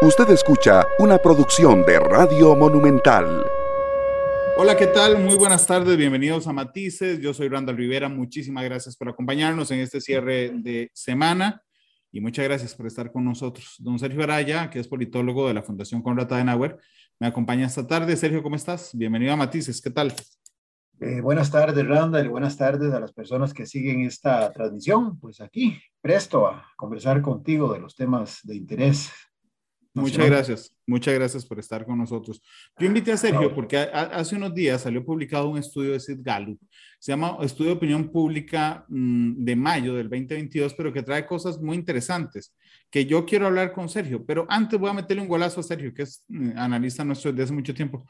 Usted escucha una producción de Radio Monumental. Hola, ¿qué tal? Muy buenas tardes, bienvenidos a Matices. Yo soy Randall Rivera, muchísimas gracias por acompañarnos en este cierre de semana y muchas gracias por estar con nosotros. Don Sergio Araya, que es politólogo de la Fundación Conrad Adenauer, me acompaña esta tarde. Sergio, ¿cómo estás? Bienvenido a Matices, ¿qué tal? Eh, buenas tardes, Randall, y buenas tardes a las personas que siguen esta transmisión. Pues aquí, presto a conversar contigo de los tetemas de interés Muchas gracias, muchas gracias por estar con nosotros. Yo invité a Sergio porque hace unos días salió publicado un estudio de Sid Gallup, se llama Estudio de Opinión Pública mm, de mayo del 2022, pero que trae cosas muy interesantes que yo quiero hablar con Sergio, pero antes voy a meterle un golazo a Sergio, que es mm, analista nuestro desde hace mucho tiempo.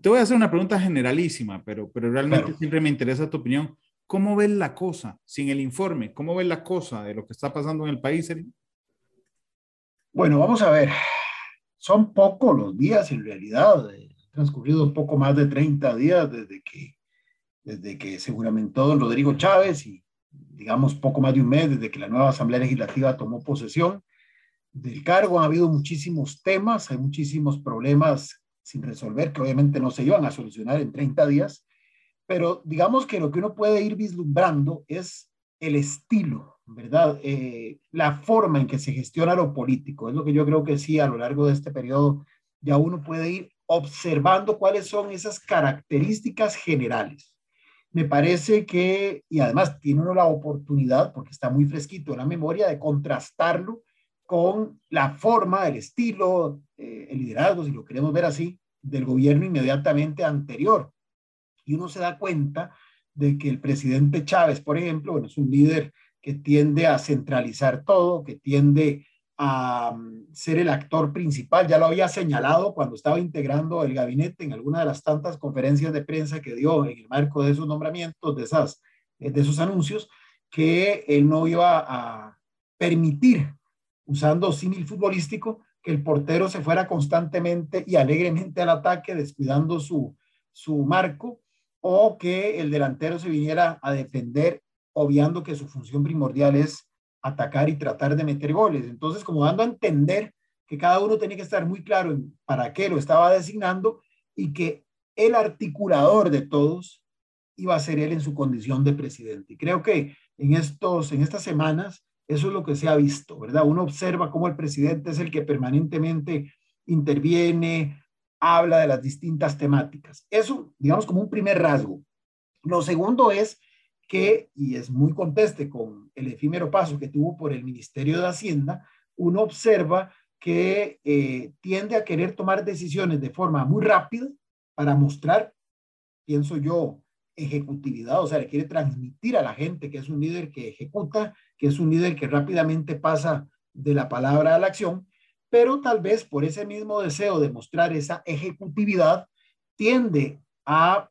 Te voy a hacer una pregunta generalísima, pero, pero realmente siempre me interesa tu opinión. ¿Cómo ves la cosa sin el informe? ¿Cómo ves la cosa de lo que está pasando en el país, Sergio? Bueno, vamos a ver. Son pocos los días en realidad. Han transcurrido un poco más de 30 días desde que, desde que se juramentó don Rodrigo Chávez y digamos poco más de un mes desde que la nueva Asamblea Legislativa tomó posesión del cargo. Ha habido muchísimos temas, hay muchísimos problemas sin resolver que obviamente no se iban a solucionar en 30 días, pero digamos que lo que uno puede ir vislumbrando es el estilo ¿verdad? Eh, la forma en que se gestiona lo político, es lo que yo creo que sí, a lo largo de este periodo ya uno puede ir observando cuáles son esas características generales. Me parece que, y además tiene uno la oportunidad, porque está muy fresquito en la memoria, de contrastarlo con la forma, el estilo, eh, el liderazgo, si lo queremos ver así, del gobierno inmediatamente anterior. Y uno se da cuenta de que el presidente Chávez, por ejemplo, bueno, es un líder que tiende a centralizar todo, que tiende a mm, ser el actor principal. Ya lo había señalado cuando estaba integrando el gabinete en alguna de las tantas conferencias de prensa que dio en el marco de esos nombramientos, de, esas, de esos anuncios, que él no iba a permitir, usando símil futbolístico, que el portero se fuera constantemente y alegremente al ataque, descuidando su, su marco, o que el delantero se viniera a defender obviando que su función primordial es atacar y tratar de meter goles. Entonces, como dando a entender que cada uno tenía que estar muy claro para qué lo estaba designando y que el articulador de todos iba a ser él en su condición de presidente. Y creo que en, estos, en estas semanas eso es lo que se ha visto, ¿verdad? Uno observa cómo el presidente es el que permanentemente interviene, habla de las distintas temáticas. Eso, digamos, como un primer rasgo. Lo segundo es que, y es muy conteste con el efímero paso que tuvo por el Ministerio de Hacienda, uno observa que eh, tiende a querer tomar decisiones de forma muy rápida para mostrar, pienso yo, ejecutividad, o sea, le quiere transmitir a la gente que es un líder que ejecuta, que es un líder que rápidamente pasa de la palabra a la acción, pero tal vez por ese mismo deseo de mostrar esa ejecutividad, tiende a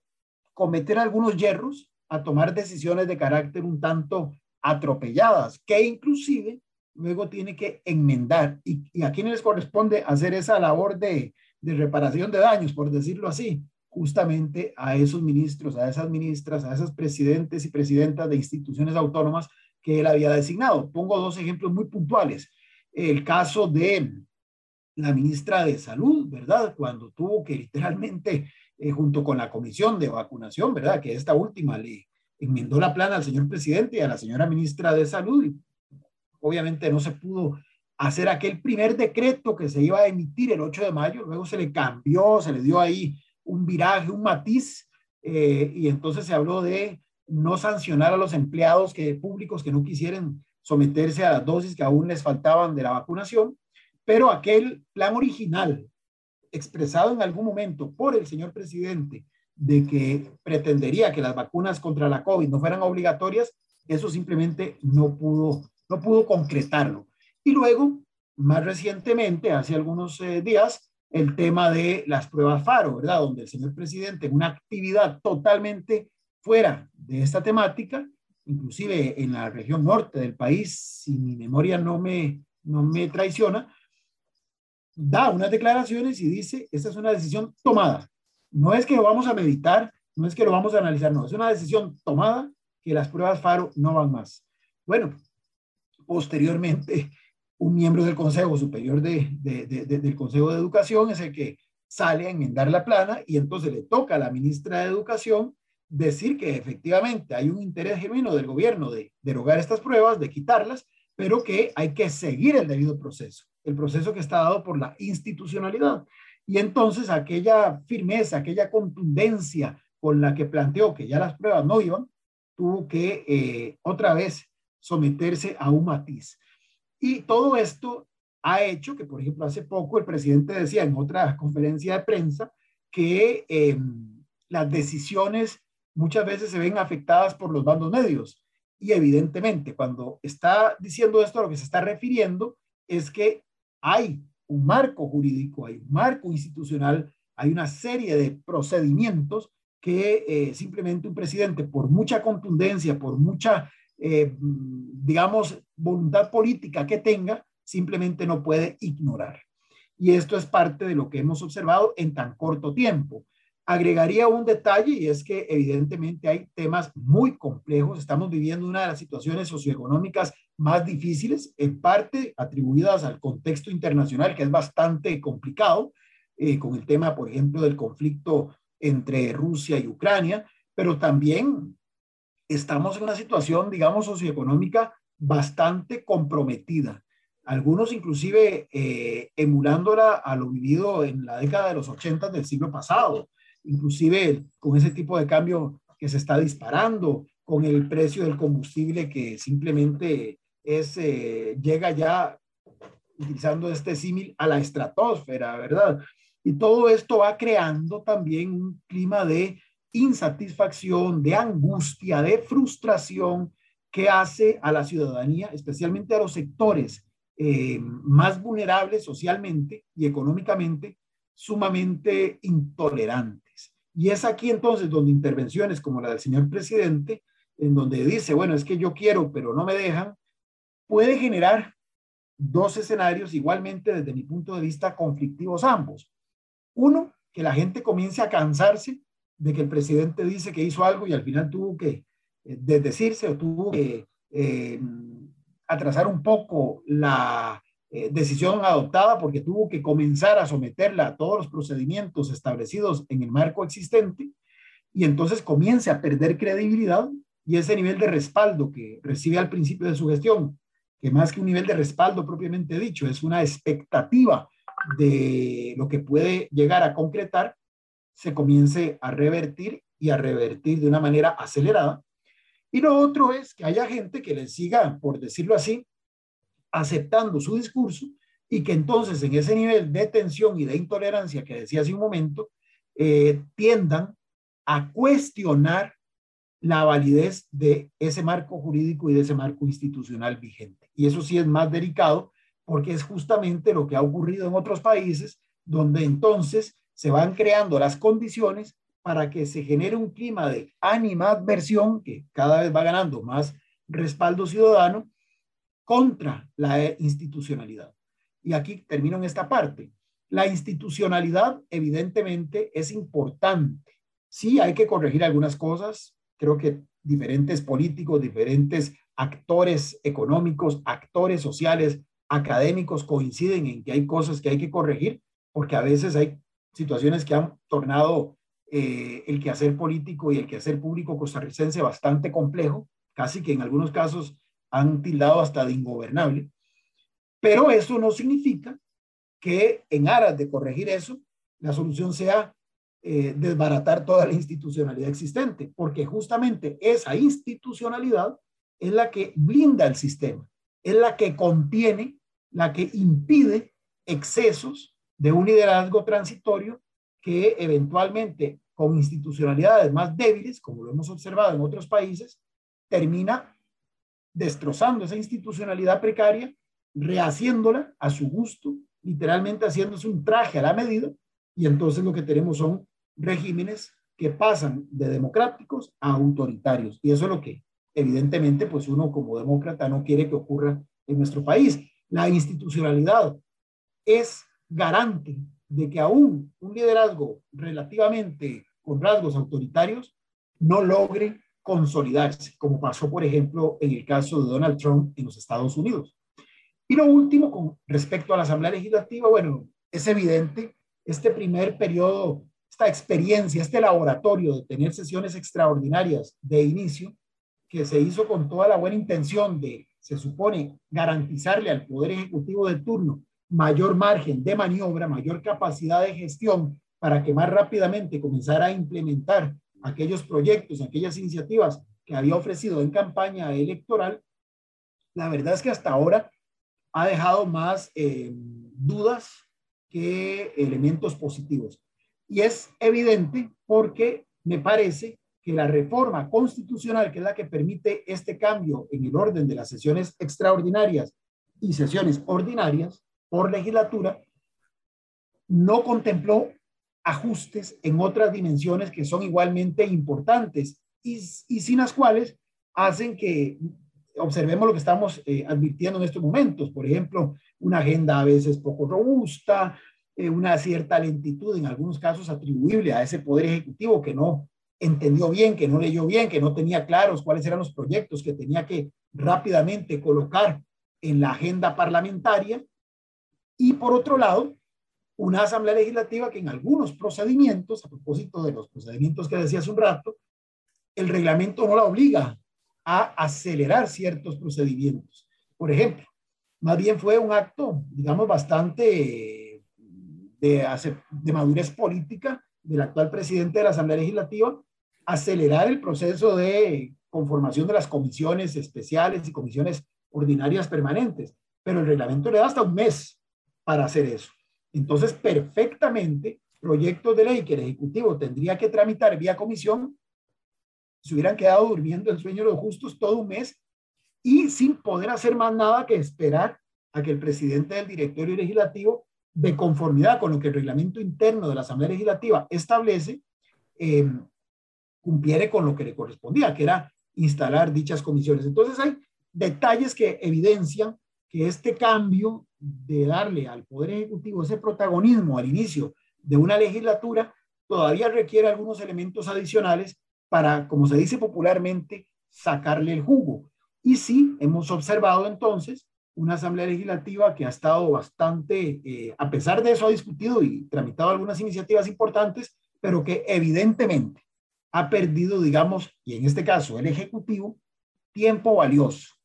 cometer algunos hierros a tomar decisiones de carácter un tanto atropelladas, que inclusive luego tiene que enmendar. ¿Y, y a quién les corresponde hacer esa labor de, de reparación de daños, por decirlo así? Justamente a esos ministros, a esas ministras, a esos presidentes y presidentas de instituciones autónomas que él había designado. Pongo dos ejemplos muy puntuales. El caso de la ministra de Salud, ¿verdad? Cuando tuvo que literalmente eh, junto con la comisión de vacunación, ¿verdad? Que esta última le enmendó la plana al señor presidente y a la señora ministra de Salud. Y obviamente no se pudo hacer aquel primer decreto que se iba a emitir el 8 de mayo, luego se le cambió, se le dio ahí un viraje, un matiz, eh, y entonces se habló de no sancionar a los empleados que, públicos que no quisieran someterse a las dosis que aún les faltaban de la vacunación, pero aquel plan original expresado en algún momento por el señor presidente de que pretendería que las vacunas contra la COVID no fueran obligatorias, eso simplemente no pudo, no pudo concretarlo. Y luego, más recientemente, hace algunos eh, días, el tema de las pruebas FARO, ¿verdad? Donde el señor presidente, en una actividad totalmente fuera de esta temática, inclusive en la región norte del país, si mi memoria no me, no me traiciona, da unas declaraciones y dice, esta es una decisión tomada. No es que lo vamos a meditar, no es que lo vamos a analizar, no, es una decisión tomada que las pruebas FARO no van más. Bueno, posteriormente, un miembro del Consejo Superior de, del Consejo de Educación es el que sale a enmendar la plana y entonces le toca a la ministra de Educación decir que efectivamente hay un interés genuino del gobierno de derogar estas pruebas, de quitarlas, pero que hay que seguir el debido proceso, el proceso que está dado por la institucionalidad. Y entonces aquella firmeza, aquella contundencia con la que planteó que ya las pruebas no iban, tuvo que eh, otra vez someterse a un matiz. Y todo esto ha hecho que, por ejemplo, hace poco el presidente decía en otra conferencia de prensa que em, las decisiones muchas veces se ven afectadas por los bandos medios. Y evidentemente, cuando está diciendo esto, a lo que se está refiriendo es que hay un marco jurídico, hay un marco institucional, hay una serie de procedimientos que eh, simplemente un presidente, por mucha contundencia, por mucha, eh, digamos, voluntad política que tenga, simplemente no puede ignorar. Y esto es parte de lo que hemos observado en tan corto tiempo. Agregaría un detalle y es que evidentemente hay temas muy complejos. Estamos viviendo una de las situaciones socioeconómicas más difíciles, en parte atribuidas al contexto internacional, que es bastante complicado, eh, con el tema, por ejemplo, del conflicto entre Rusia y Ucrania, pero también estamos en una situación, digamos, socioeconómica bastante comprometida. Algunos inclusive eh, emulándola a lo vivido en la década de los 80 del siglo pasado inclusive con ese tipo de cambio que se está disparando, con el precio del combustible que simplemente es, eh, llega ya, utilizando este símil, a la estratosfera, ¿verdad? Y todo esto va creando también un clima de insatisfacción, de angustia, de frustración que hace a la ciudadanía, especialmente a los sectores eh, más vulnerables socialmente y económicamente, sumamente intolerantes. Y es aquí entonces donde intervenciones como la del señor presidente, en donde dice, bueno, es que yo quiero, pero no me dejan, puede generar dos escenarios igualmente desde mi punto de vista conflictivos ambos. Uno, que la gente comience a cansarse de que el presidente dice que hizo algo y al final tuvo que eh, desdecirse o tuvo que eh, atrasar un poco la eh, decisión adoptada porque tuvo que comenzar a someterla a todos los procedimientos establecidos en el marco existente y entonces comience a perder credibilidad y ese nivel de respaldo que recibe al principio de su gestión, que más que un nivel de respaldo propiamente dicho, es una expectativa de lo que puede llegar a concretar, se comience a revertir y a revertir de una manera acelerada. Y lo otro es que haya gente que le siga, por decirlo así, aceptando su discurso y que entonces en ese nivel de tensión y de intolerancia que decía hace un momento, eh, tiendan a cuestionar la validez de ese marco jurídico y de ese marco institucional vigente. Y eso sí es más delicado porque es justamente lo que ha ocurrido en otros países, donde entonces se van creando las condiciones para que se genere un clima de animadversión que cada vez va ganando más respaldo ciudadano contra la institucionalidad. Y aquí termino en esta parte. La institucionalidad evidentemente es importante. Sí, hay que corregir algunas cosas. Creo que diferentes políticos, diferentes actores económicos, actores sociales, académicos coinciden en que hay cosas que hay que corregir, porque a veces hay situaciones que han tornado eh, el quehacer político y el quehacer público costarricense bastante complejo, casi que en algunos casos han tildado hasta de ingobernable. Pero eso no significa que en aras de corregir eso, la solución sea eh, desbaratar toda la institucionalidad existente, porque justamente esa institucionalidad es la que blinda el sistema, es la que contiene, la que impide excesos de un liderazgo transitorio que eventualmente con institucionalidades más débiles, como lo hemos observado en otros países, termina destrozando esa institucionalidad precaria, rehaciéndola a su gusto, literalmente haciéndose un traje a la medida, y entonces lo que tenemos son regímenes que pasan de democráticos a autoritarios. Y eso es lo que evidentemente pues uno como demócrata no quiere que ocurra en nuestro país. La institucionalidad es garante de que aún un liderazgo relativamente con rasgos autoritarios no logre consolidarse, como pasó, por ejemplo, en el caso de Donald Trump en los Estados Unidos. Y lo último, con respecto a la Asamblea Legislativa, bueno, es evidente, este primer periodo, esta experiencia, este laboratorio de tener sesiones extraordinarias de inicio, que se hizo con toda la buena intención de, se supone, garantizarle al Poder Ejecutivo de turno mayor margen de maniobra, mayor capacidad de gestión para que más rápidamente comenzara a implementar aquellos proyectos, aquellas iniciativas que había ofrecido en campaña electoral, la verdad es que hasta ahora ha dejado más eh, dudas que elementos positivos. Y es evidente porque me parece que la reforma constitucional, que es la que permite este cambio en el orden de las sesiones extraordinarias y sesiones ordinarias por legislatura, no contempló ajustes en otras dimensiones que son igualmente importantes y, sin las cuales hacen que observemos lo que estamos eh, advirtiendo en estos momentos. Por ejemplo, una agenda a veces poco robusta, eh, una cierta lentitud, en algunos casos atribuible a ese poder ejecutivo que no entendió bien, que no leyó bien, que no tenía claros cuáles eran los proyectos que tenía que rápidamente colocar en la agenda parlamentaria. Y por otro lado, una asamblea legislativa que en algunos procedimientos, a propósito de los procedimientos que decía hace un rato, el reglamento no la obliga a acelerar ciertos procedimientos. Por ejemplo, más bien fue un acto, digamos, bastante de, de madurez política del actual presidente de la Asamblea Legislativa, acelerar el proceso de conformación de las comisiones especiales y comisiones ordinarias permanentes, pero el reglamento le da hasta un mes para hacer eso. Entonces, perfectamente, proyectos de ley que el Ejecutivo tendría que tramitar vía comisión, se hubieran quedado durmiendo el sueño de los justos todo un mes y sin poder hacer más nada que esperar a que el presidente del directorio legislativo, de conformidad con lo que el reglamento interno de la Asamblea Legislativa establece, eh, cumpliere con lo que le correspondía, que era instalar dichas comisiones. Entonces hay detalles que evidencian que este cambio de darle al Poder Ejecutivo ese protagonismo al inicio de una legislatura todavía requiere algunos elementos adicionales para, como se dice popularmente, sacarle el jugo. Y sí, hemos observado entonces una Asamblea Legislativa que ha estado bastante, eh, a pesar de eso, ha discutido y tramitado algunas iniciativas importantes, pero que evidentemente ha perdido, digamos, y en este caso el Ejecutivo, tiempo valioso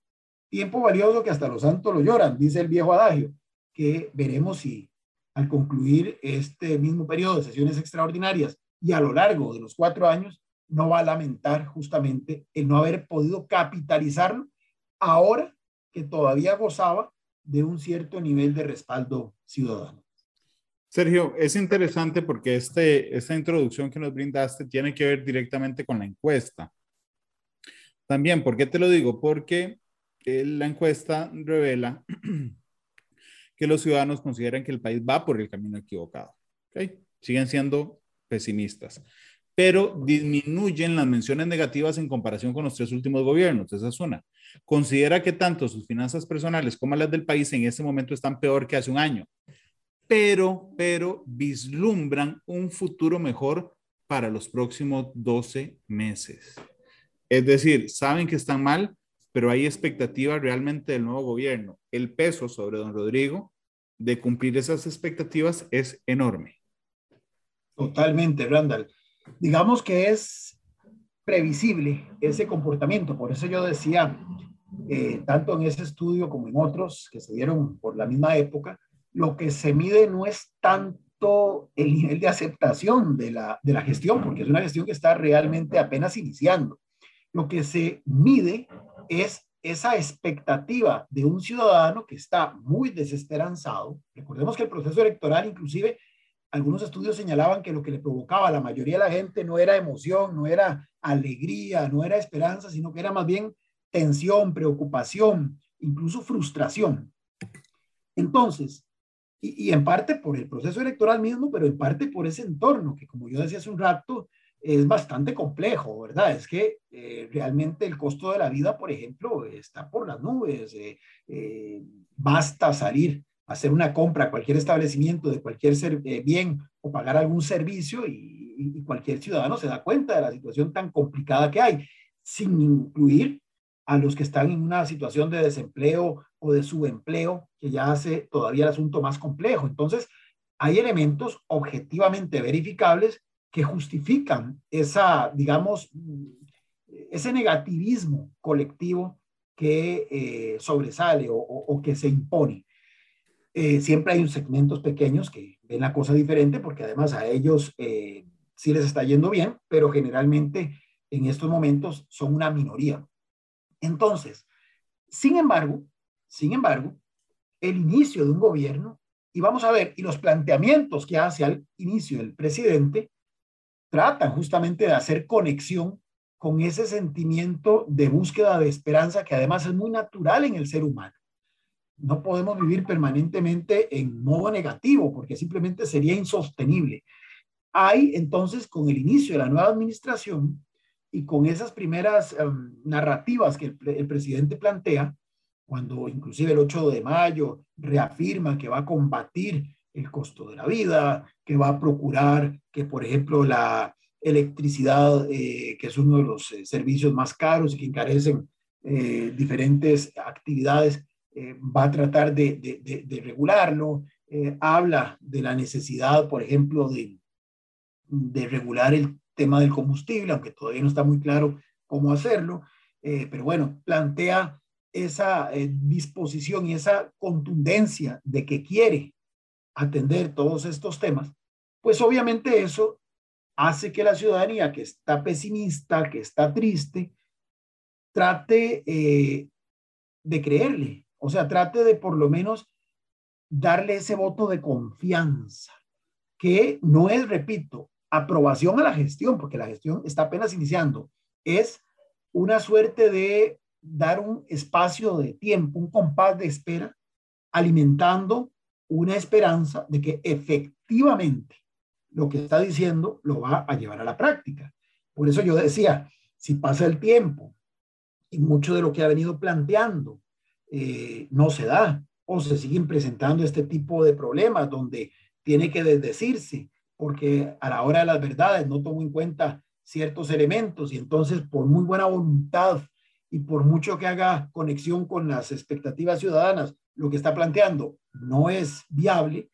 Tiempo valioso que hasta los santos lo lloran, dice el viejo adagio, que veremos si al concluir este mismo periodo de sesiones extraordinarias y a lo largo de los cuatro años, no va a lamentar justamente el no haber podido capitalizarlo ahora que todavía gozaba de un cierto nivel de respaldo ciudadano. Sergio, es interesante porque este, esta introducción que nos brindaste tiene que ver directamente con la encuesta. También, ¿por qué te lo digo? Porque la encuesta revela que los ciudadanos consideran que el país va por el camino equivocado. ¿okay? Siguen siendo pesimistas, pero disminuyen las menciones negativas en comparación con los tres últimos gobiernos. Esa es una. Considera que tanto sus finanzas personales como las del país en este momento están peor que hace un año, pero, pero vislumbran un futuro mejor para los próximos 12 meses. Es decir, saben que están mal, pero hay expectativa realmente del nuevo gobierno. El peso sobre don Rodrigo de cumplir esas expectativas es enorme. Totalmente, Randall. Digamos que es previsible ese comportamiento. Por eso yo decía, eh, tanto en ese estudio como en otros que se dieron por la misma época, lo que se mide no es tanto el nivel de aceptación de la, de la gestión, porque es una gestión que está realmente apenas iniciando. Lo que se mide es esa expectativa de un ciudadano que está muy desesperanzado. Recordemos que el proceso electoral, inclusive, algunos estudios señalaban que lo que le provocaba a la mayoría de la gente no era emoción, no era alegría, no era esperanza, sino que era más bien tensión, preocupación, incluso frustración. Entonces, y, y, en parte por el proceso electoral mismo, pero en parte por ese entorno, que como yo decía hace un rato, es bastante complejo, ¿verdad? Es que eh, realmente el costo de la vida, por ejemplo, está por las nubes. Eh, eh, basta salir a hacer una compra a cualquier establecimiento de cualquier bien o pagar algún servicio y, cualquier ciudadano se da cuenta de la situación tan complicada que hay, sin incluir a los que están en una situación de desempleo o de subempleo, que ya hace todavía el asunto más complejo. Entonces, hay elementos objetivamente verificables que justifican esa, digamos, ese negativismo colectivo que eh, sobresale o, que se impone. Eh, siempre hay segmentos pequeños que ven la cosa diferente porque además a ellos eh, sí les está yendo bien, pero generalmente en estos momentos son una minoría. Entonces, sin embargo, sin embargo, el inicio de un gobierno, y vamos a ver, y los planteamientos que hace al inicio el presidente, tratan justamente de hacer conexión con ese sentimiento de búsqueda de esperanza que además es muy natural en el ser humano. No podemos vivir permanentemente en modo negativo porque simplemente sería insostenible. Hay entonces, con el inicio de la nueva administración y con esas primeras em, narrativas que el, presidente plantea, cuando inclusive el 8 de mayo reafirma que va a combatir el costo de la vida, que va a procurar que, por ejemplo, la electricidad, eh, que es uno de los eh, servicios más caros y que encarecen eh, diferentes actividades, va a tratar de, de, regularlo. habla de la necesidad, por ejemplo, de, de regular el tema del combustible, aunque todavía no está muy claro cómo hacerlo, pero bueno, plantea esa disposición y esa contundencia de que quiere atender todos estos temas, pues obviamente eso hace que la ciudadanía que está pesimista, que está triste, trate eh, de creerle, o sea, trate de por lo menos darle ese voto de confianza, que no es, repito, aprobación a la gestión, porque la gestión está apenas iniciando, es una suerte de dar un espacio de tiempo, un compás de espera, alimentando una esperanza de que efectivamente lo que está diciendo lo va a llevar a la práctica. Por eso yo decía, si pasa el tiempo y mucho de lo que ha venido planteando eh, no se da o se siguen presentando este tipo de problemas donde tiene que desdecirse porque a la hora de las verdades no tomo en cuenta ciertos elementos y entonces por muy buena voluntad y por mucho que haga conexión con las expectativas ciudadanas, lo que está planteando no es viable,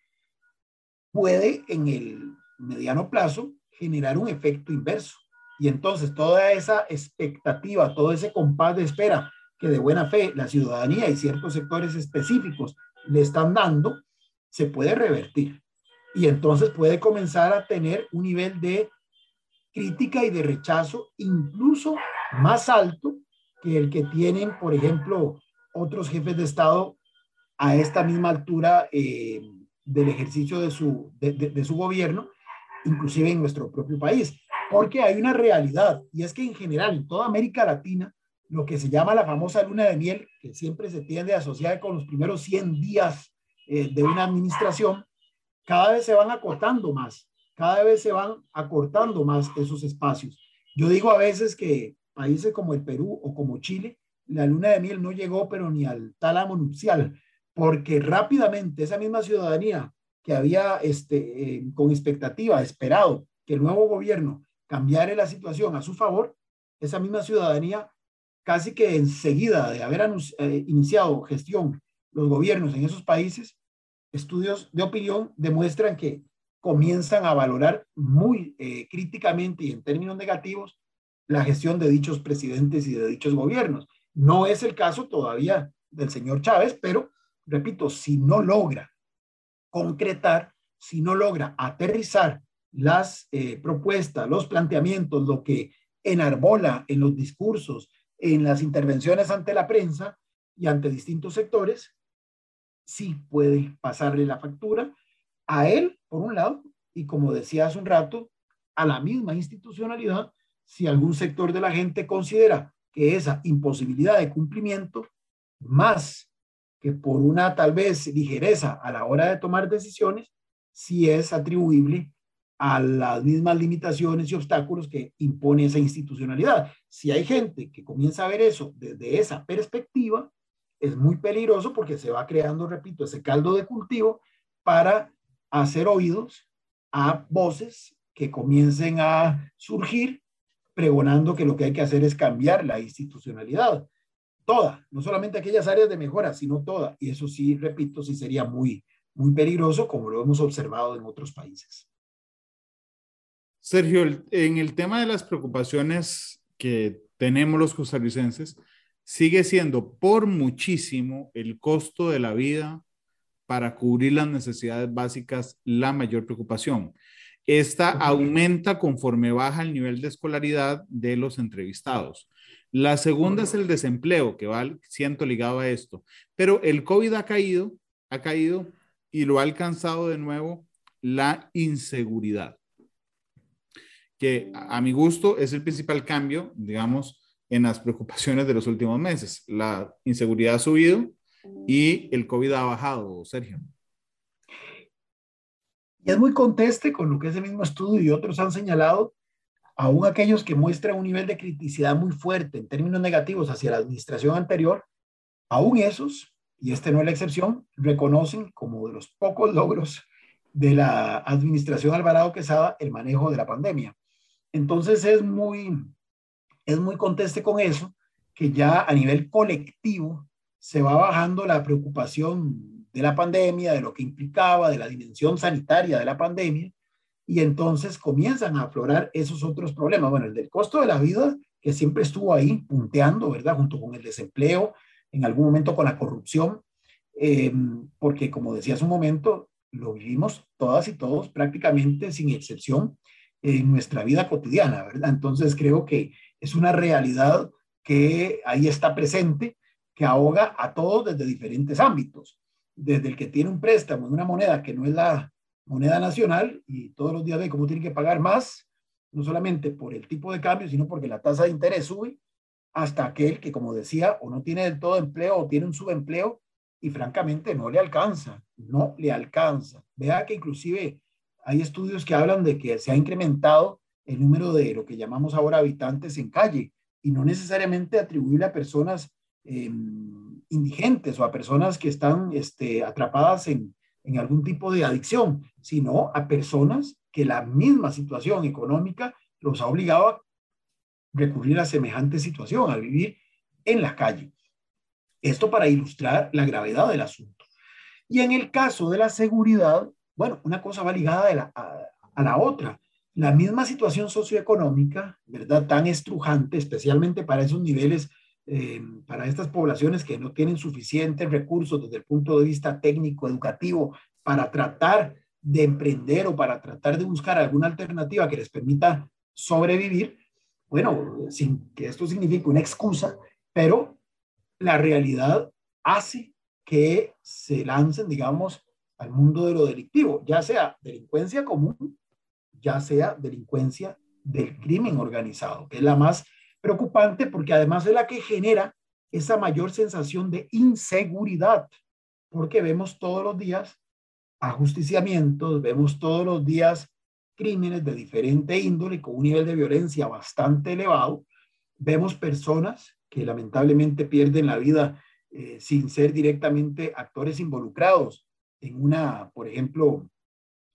puede en el mediano plazo generar un efecto inverso. Y entonces toda esa expectativa, todo ese compás de espera que de buena fe la ciudadanía y ciertos sectores específicos le están dando, se puede revertir. Y entonces puede comenzar a tener un nivel de crítica y de rechazo incluso más alto que el que tienen, por ejemplo, otros jefes de Estado a esta misma altura eh, del ejercicio de su, de su gobierno inclusive en nuestro propio país, porque hay una realidad y es que en general en toda América Latina, lo que se llama la famosa luna de miel, que siempre se tiende a asociar con los primeros 100 días eh, de una administración, cada vez se van acortando más, cada vez se van acortando más esos espacios. Yo digo a veces que países como el Perú o como Chile, la luna de miel no llegó pero ni al tálamo nupcial, porque rápidamente esa misma ciudadanía que había este, eh, con expectativa esperado que el nuevo gobierno cambiara la situación a su favor, esa misma ciudadanía casi que enseguida de haber eh, iniciado gestión los gobiernos en esos países, estudios de opinión demuestran que comienzan a valorar muy eh, críticamente y en términos negativos la gestión de dichos presidentes y de dichos gobiernos. No es el caso todavía del señor Chávez, pero repito, si no logra concretar, si no logra aterrizar las eh, propuestas, los planteamientos, lo que enarbola en los discursos, en las intervenciones ante la prensa y ante distintos sectores, sí puede pasarle la factura a él, por un lado, y como decía hace un rato, a la misma institucionalidad, si algún sector de la gente considera que esa imposibilidad de cumplimiento, más que por una tal vez ligereza a la hora de tomar decisiones, si es atribuible a las mismas limitaciones y obstáculos que impone esa institucionalidad. Si hay gente que comienza a ver eso desde esa perspectiva, es muy peligroso porque se va creando, repito, ese caldo de cultivo para hacer oídos a voces que comiencen a surgir pregonando que lo que hay que hacer es cambiar la institucionalidad. Toda, no solamente aquellas áreas de mejora, sino toda. Y eso sí, repito, sí sería muy, muy peligroso, como lo hemos observado en otros países. Sergio, en el tema de las preocupaciones que tenemos los costarricenses, sigue siendo por muchísimo el costo de la vida para cubrir las necesidades básicas la mayor preocupación. Esta aumenta conforme baja el nivel de escolaridad de los entrevistados. La segunda es el desempleo, que va siento ligado a esto. Pero el COVID ha caído, ha caído y lo ha alcanzado de nuevo la inseguridad, que a mi gusto es el principal cambio, digamos, en las preocupaciones de los últimos meses. La inseguridad ha subido y el COVID ha bajado, Sergio. Y es muy conteste con lo que ese mismo estudio y otros han señalado, aún aquellos que muestran un nivel de criticidad muy fuerte en términos negativos hacia la administración anterior, aún esos, y este no es la excepción, reconocen como de los pocos logros de la administración Alvarado Quesada el manejo de la pandemia. Entonces es muy, es muy conteste con eso, que ya a nivel colectivo se va bajando la preocupación de la pandemia, de lo que implicaba, de la dimensión sanitaria de la pandemia, y entonces comienzan a aflorar esos otros problemas. Bueno, el del costo de la vida, que siempre estuvo ahí punteando, ¿verdad? Junto con el desempleo, en algún momento con la corrupción, em, porque como decía hace un momento, lo vivimos todas y todos prácticamente sin excepción en nuestra vida cotidiana, ¿verdad? Entonces creo que es una realidad que ahí está presente, que ahoga a todos desde diferentes ámbitos desde el que tiene un préstamo en una moneda que no es la moneda nacional y todos los días ve cómo tiene que pagar más, no solamente por el tipo de cambio, sino porque la tasa de interés sube, hasta aquel que, como decía, o no tiene del todo empleo o tiene un subempleo y francamente no le alcanza, no le alcanza. Vea que inclusive hay estudios que hablan de que se ha incrementado el número de lo que llamamos ahora habitantes en calle y no necesariamente atribuible a personas eh, indigentes o a personas que están este, atrapadas en, en algún tipo de adicción, sino a personas que la misma situación económica los ha obligado a recurrir a semejante situación, a vivir en la calle. Esto para ilustrar la gravedad del asunto. Y en el caso de la seguridad, bueno, una cosa va ligada a, a la otra. La misma situación socioeconómica, ¿verdad? Tan estrujante, especialmente para esos niveles eh, para estas poblaciones que no tienen suficientes recursos desde el punto de vista técnico, educativo, para tratar de emprender o para tratar de buscar alguna alternativa que les permita sobrevivir, bueno, sin que esto signifique una excusa, pero la realidad hace que se lancen, digamos, al mundo de lo delictivo, ya sea delincuencia común, ya sea delincuencia del crimen organizado, que es la más preocupante porque además es la que genera esa mayor sensación de inseguridad, porque vemos todos los días ajusticiamientos, vemos todos los días crímenes de diferente índole con un nivel de violencia bastante elevado, vemos personas que lamentablemente pierden la vida eh, sin ser directamente actores involucrados en una, por ejemplo,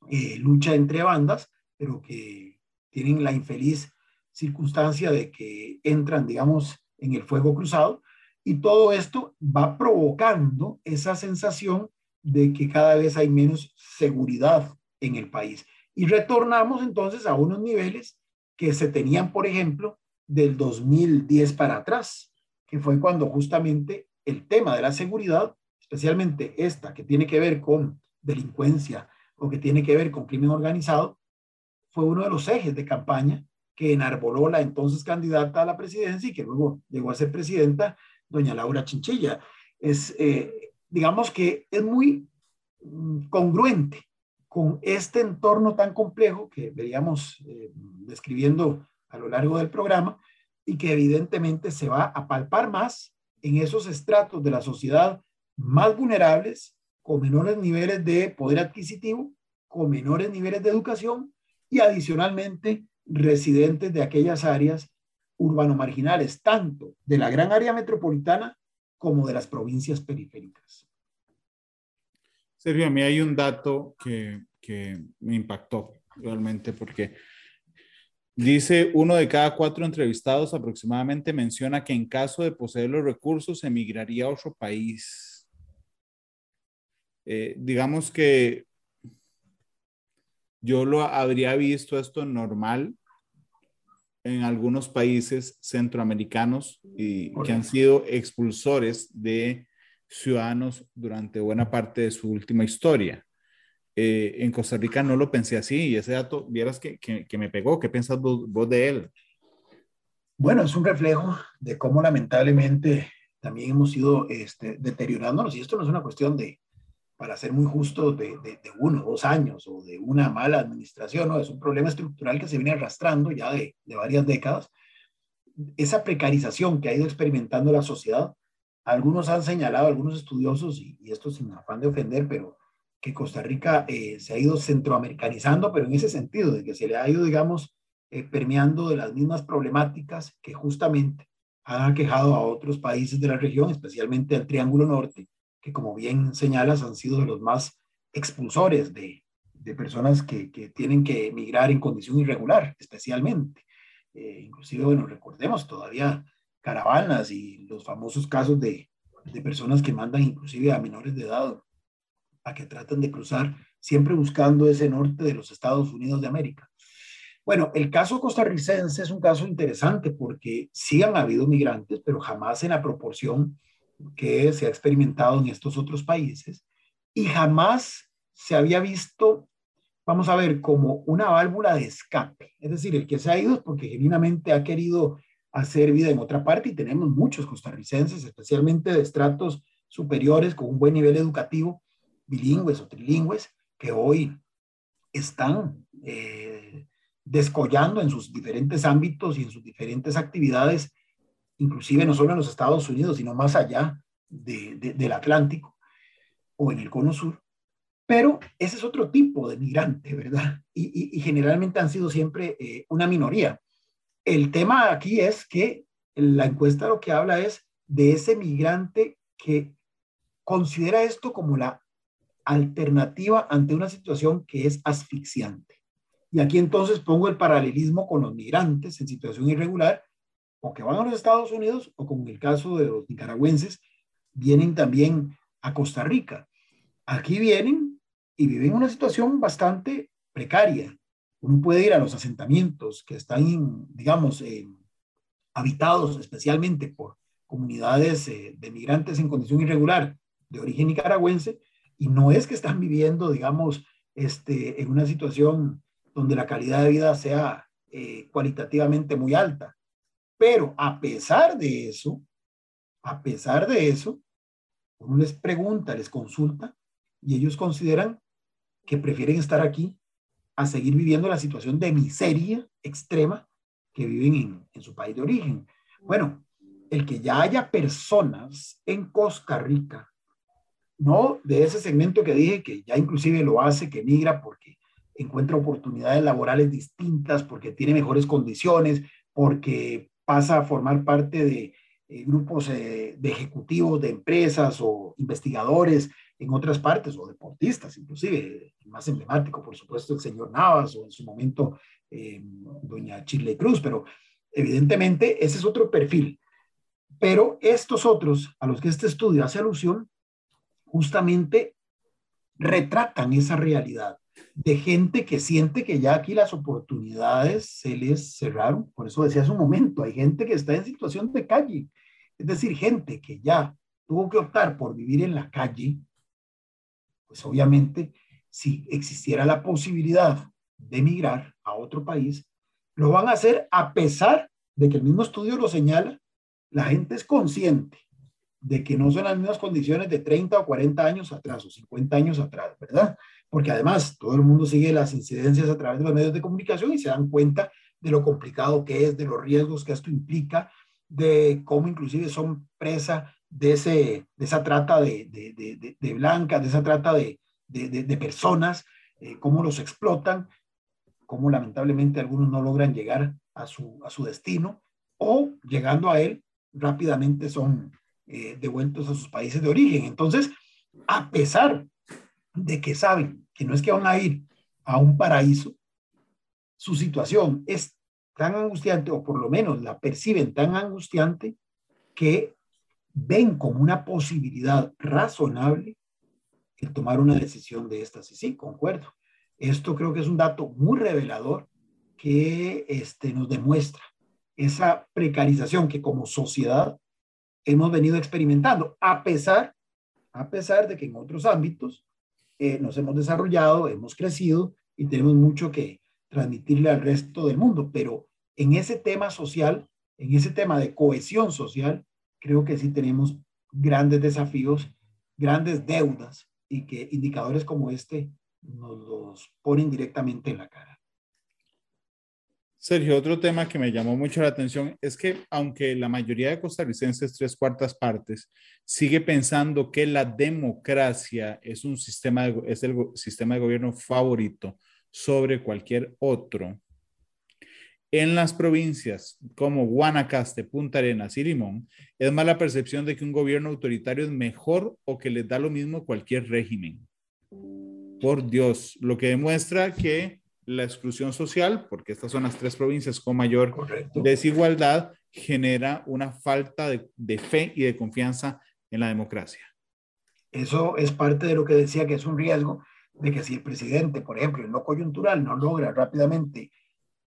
eh, lucha entre bandas, pero que tienen la infeliz circunstancia de que entran, digamos, en el fuego cruzado y todo esto va provocando esa sensación de que cada vez hay menos seguridad en el país. Y retornamos entonces a unos niveles que se tenían, por ejemplo, del 2010 para atrás, que fue cuando justamente el tema de la seguridad, especialmente esta que tiene que ver con delincuencia o que tiene que ver con crimen organizado, fue uno de los ejes de campaña que enarboló la entonces candidata a la presidencia y que luego llegó a ser presidenta, doña Laura Chinchilla. Es, eh, digamos que es muy mm, congruente con este entorno tan complejo que veríamos eh, describiendo a lo largo del programa y que evidentemente se va a palpar más en esos estratos de la sociedad más vulnerables, con menores niveles de poder adquisitivo, con menores niveles de educación y adicionalmente residentes de aquellas áreas urbano-marginales, tanto de la gran área metropolitana como de las provincias periféricas. Sergio, a mí hay un dato que, me impactó realmente porque Dice, uno de cada cuatro entrevistados aproximadamente menciona que en caso de poseer los recursos emigraría a otro país. Eh, digamos que yo lo habría visto esto normal en algunos países centroamericanos y que han sido expulsores de ciudadanos durante buena parte de su última historia. Eh, en Costa Rica no lo pensé así y ese dato, vieras que, que, me pegó, ¿qué piensas vos, de él? Bueno, es un reflejo de cómo lamentablemente también hemos ido este, deteriorándonos y esto no es una cuestión de, para ser muy justo, de, de, de dos años o de una mala administración, no, es un problema estructural que se viene arrastrando ya de, de varias décadas. Esa precarización que ha ido experimentando la sociedad, algunos han señalado, algunos estudiosos, y, y esto sin afán de ofender, pero que Costa Rica eh, se ha ido centroamericanizando, pero en ese sentido, de que se le ha ido, digamos, eh, permeando de las mismas problemáticas que justamente han aquejado a otros países de la región, especialmente al Triángulo Norte, que como bien señalas han sido de los más expulsores de, personas que, que, tienen que emigrar en condición irregular, especialmente. Eh, inclusive, bueno, recordemos todavía caravanas y los famosos casos de, de personas que mandan inclusive a menores de edad a que tratan de cruzar, siempre buscando ese norte de los Estados Unidos de América. Bueno, el caso costarricense es un caso interesante porque sí han habido migrantes, pero jamás en la proporción que se ha experimentado en estos otros países y jamás se había visto, vamos a ver, como una válvula de escape. Es decir, el que se ha ido es porque genuinamente ha querido hacer vida en otra parte y tenemos muchos costarricenses, especialmente de estratos superiores con un buen nivel educativo, bilingües o trilingües que hoy están eh, descollando en sus diferentes ámbitos y en sus diferentes actividades, inclusive no solo en los Estados Unidos, sino más allá de, del Atlántico o en el Cono Sur. Pero ese es otro tipo de migrante, ¿verdad? Y, y, generalmente han sido siempre eh, una minoría. El tema aquí es que la encuesta lo que habla es de ese migrante que considera esto como la alternativa ante una situación que es asfixiante. Y aquí entonces pongo el paralelismo con los migrantes en situación irregular, o que van a los Estados Unidos, o como en el caso de los nicaragüenses, vienen también a Costa Rica. Aquí vienen y viven una situación bastante precaria. Uno puede ir a los asentamientos que están, digamos, habitados especialmente por comunidades eh, de migrantes en condición irregular de origen nicaragüense, y no es que están viviendo, digamos, este, en una situación donde la calidad de vida sea eh, cualitativamente muy alta. Pero a pesar de eso, a pesar de eso, uno les pregunta, les consulta y ellos consideran que prefieren estar aquí a seguir viviendo la situación de miseria extrema que viven en, en su país de origen. Bueno, el que ya haya personas en Costa Rica no de ese segmento que dije que ya inclusive lo hace, que migra porque encuentra oportunidades laborales distintas, porque tiene mejores condiciones, porque pasa a formar parte de eh, grupos eh, de ejecutivos de empresas o investigadores en otras partes, o deportistas inclusive, más emblemático, por supuesto, el señor Navas o en su momento eh, doña Chile Cruz, pero evidentemente ese es otro perfil. Pero estos otros a los que este estudio hace alusión justamente retratan esa realidad de gente que siente que ya aquí las oportunidades se les cerraron. Por eso decía hace un momento, hay gente que está en situación de calle. Es decir, gente que ya tuvo que optar por vivir en la calle, pues obviamente si existiera la posibilidad de emigrar a otro país, lo van a hacer a pesar de que el mismo estudio lo señala, la gente es consciente de que no son las mismas condiciones de 30 o 40 años atrás o 50 años atrás, ¿verdad? Porque además todo el mundo sigue las incidencias a través de los medios de comunicación y se dan cuenta de lo complicado que es, de los riesgos que esto implica, de cómo inclusive son presa de, ese, de esa trata de, de, de, blancas, de esa trata de, personas, eh, cómo los explotan, cómo lamentablemente algunos no logran llegar a su, a su destino o llegando a él rápidamente son eh, devueltos a sus países de origen. Entonces, a pesar de que saben que no es que van a ir a un paraíso, su situación es tan angustiante, o por lo menos la perciben tan angustiante, que ven como una posibilidad razonable el tomar una decisión de estas. Y sí, concuerdo. Esto creo que es un dato muy revelador que este, nos demuestra esa precarización que como sociedad hemos venido experimentando, a pesar, a pesar de que en otros ámbitos eh, nos hemos desarrollado, hemos crecido y tenemos mucho que transmitirle al resto del mundo, pero en ese tema social, en ese tema de cohesión social, creo que sí tenemos grandes desafíos, grandes deudas y que indicadores como este nos los ponen directamente en la cara. Sergio, otro tema que me llamó mucho la atención es que aunque la mayoría de costarricenses, tres cuartas partes, sigue pensando que la democracia es un sistema, es el sistema de gobierno favorito sobre cualquier otro, en las provincias como Guanacaste, Punta Arenas y Limón, es más la percepción de que un gobierno autoritario es mejor o que les da lo mismo cualquier régimen. Por Dios, lo que demuestra que la exclusión social, porque estas son las tres provincias con mayor desigualdad, genera una falta de, de, fe y de confianza en la democracia. Eso es parte de lo que decía que es un riesgo de que si el presidente, por ejemplo, en lo coyuntural no logra rápidamente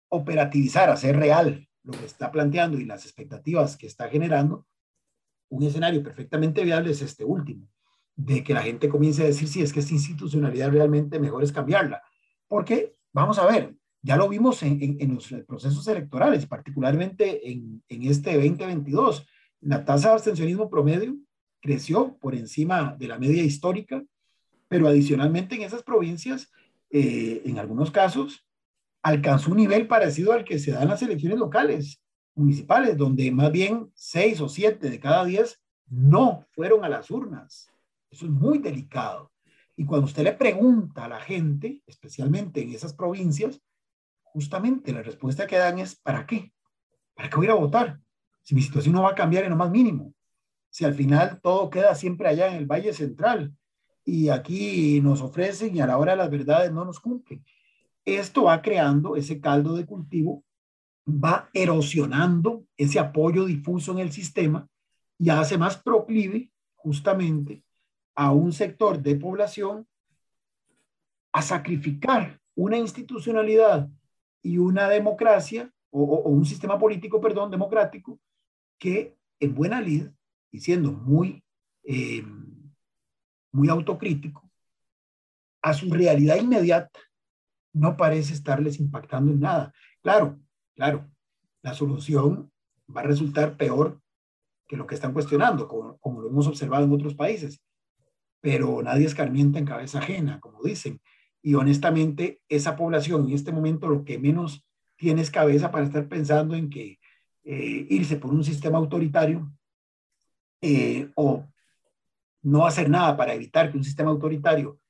operativizar, hacer real lo que está planteando y las expectativas que está generando, un escenario perfectamente viable es este último, de que la gente comience a decir si es que esta institucionalidad realmente mejor es cambiarla. Porque Vamos a ver, ya lo vimos en, los procesos electorales, particularmente en, este 2022. La tasa de abstencionismo promedio creció por encima de la media histórica, pero adicionalmente en esas provincias, eh, en algunos casos, alcanzó un nivel parecido al que se da en las elecciones locales, municipales, donde más bien seis o siete de cada diez no fueron a las urnas. Eso es muy delicado. Y cuando usted le pregunta a la gente, especialmente en esas provincias, justamente la respuesta que dan es, ¿para qué? ¿Para qué voy a votar? Si mi situación no va a cambiar en lo más mínimo. Si al final todo queda siempre allá en el Valle Central y aquí nos ofrecen y a la hora las verdades no nos cumplen. Esto va creando ese caldo de cultivo, va erosionando ese apoyo difuso en el sistema y hace más proclive justamente a un sector de población a sacrificar una institucionalidad y una democracia o, un sistema político, perdón, democrático, que en buena lid y siendo muy, eh, muy autocrítico, a su realidad inmediata no parece estarles impactando en nada. Claro, claro, la solución va a resultar peor que lo que están cuestionando, como, como lo hemos observado en otros países pero nadie escarmienta en cabeza ajena, como dicen. Y honestamente, esa población en este momento lo que menos tiene es cabeza para estar pensando en que eh, irse por un sistema autoritario eh, o no hacer nada para evitar que un sistema autoritario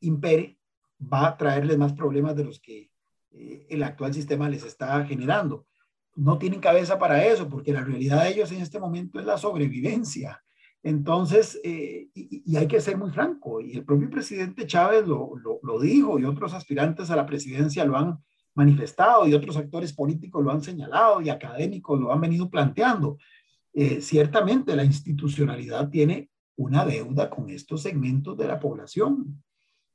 impere, va a traerles más problemas de los que eh, el actual sistema les está generando. No tienen cabeza para eso, porque la realidad de ellos en este momento es la sobrevivencia. Entonces, eh, y, hay que ser muy franco, y el propio presidente Chávez lo, lo, dijo, y otros aspirantes a la presidencia lo han manifestado, y otros actores políticos lo han señalado, y académicos lo han venido planteando. Eh, ciertamente la institucionalidad tiene una deuda con estos segmentos de la población,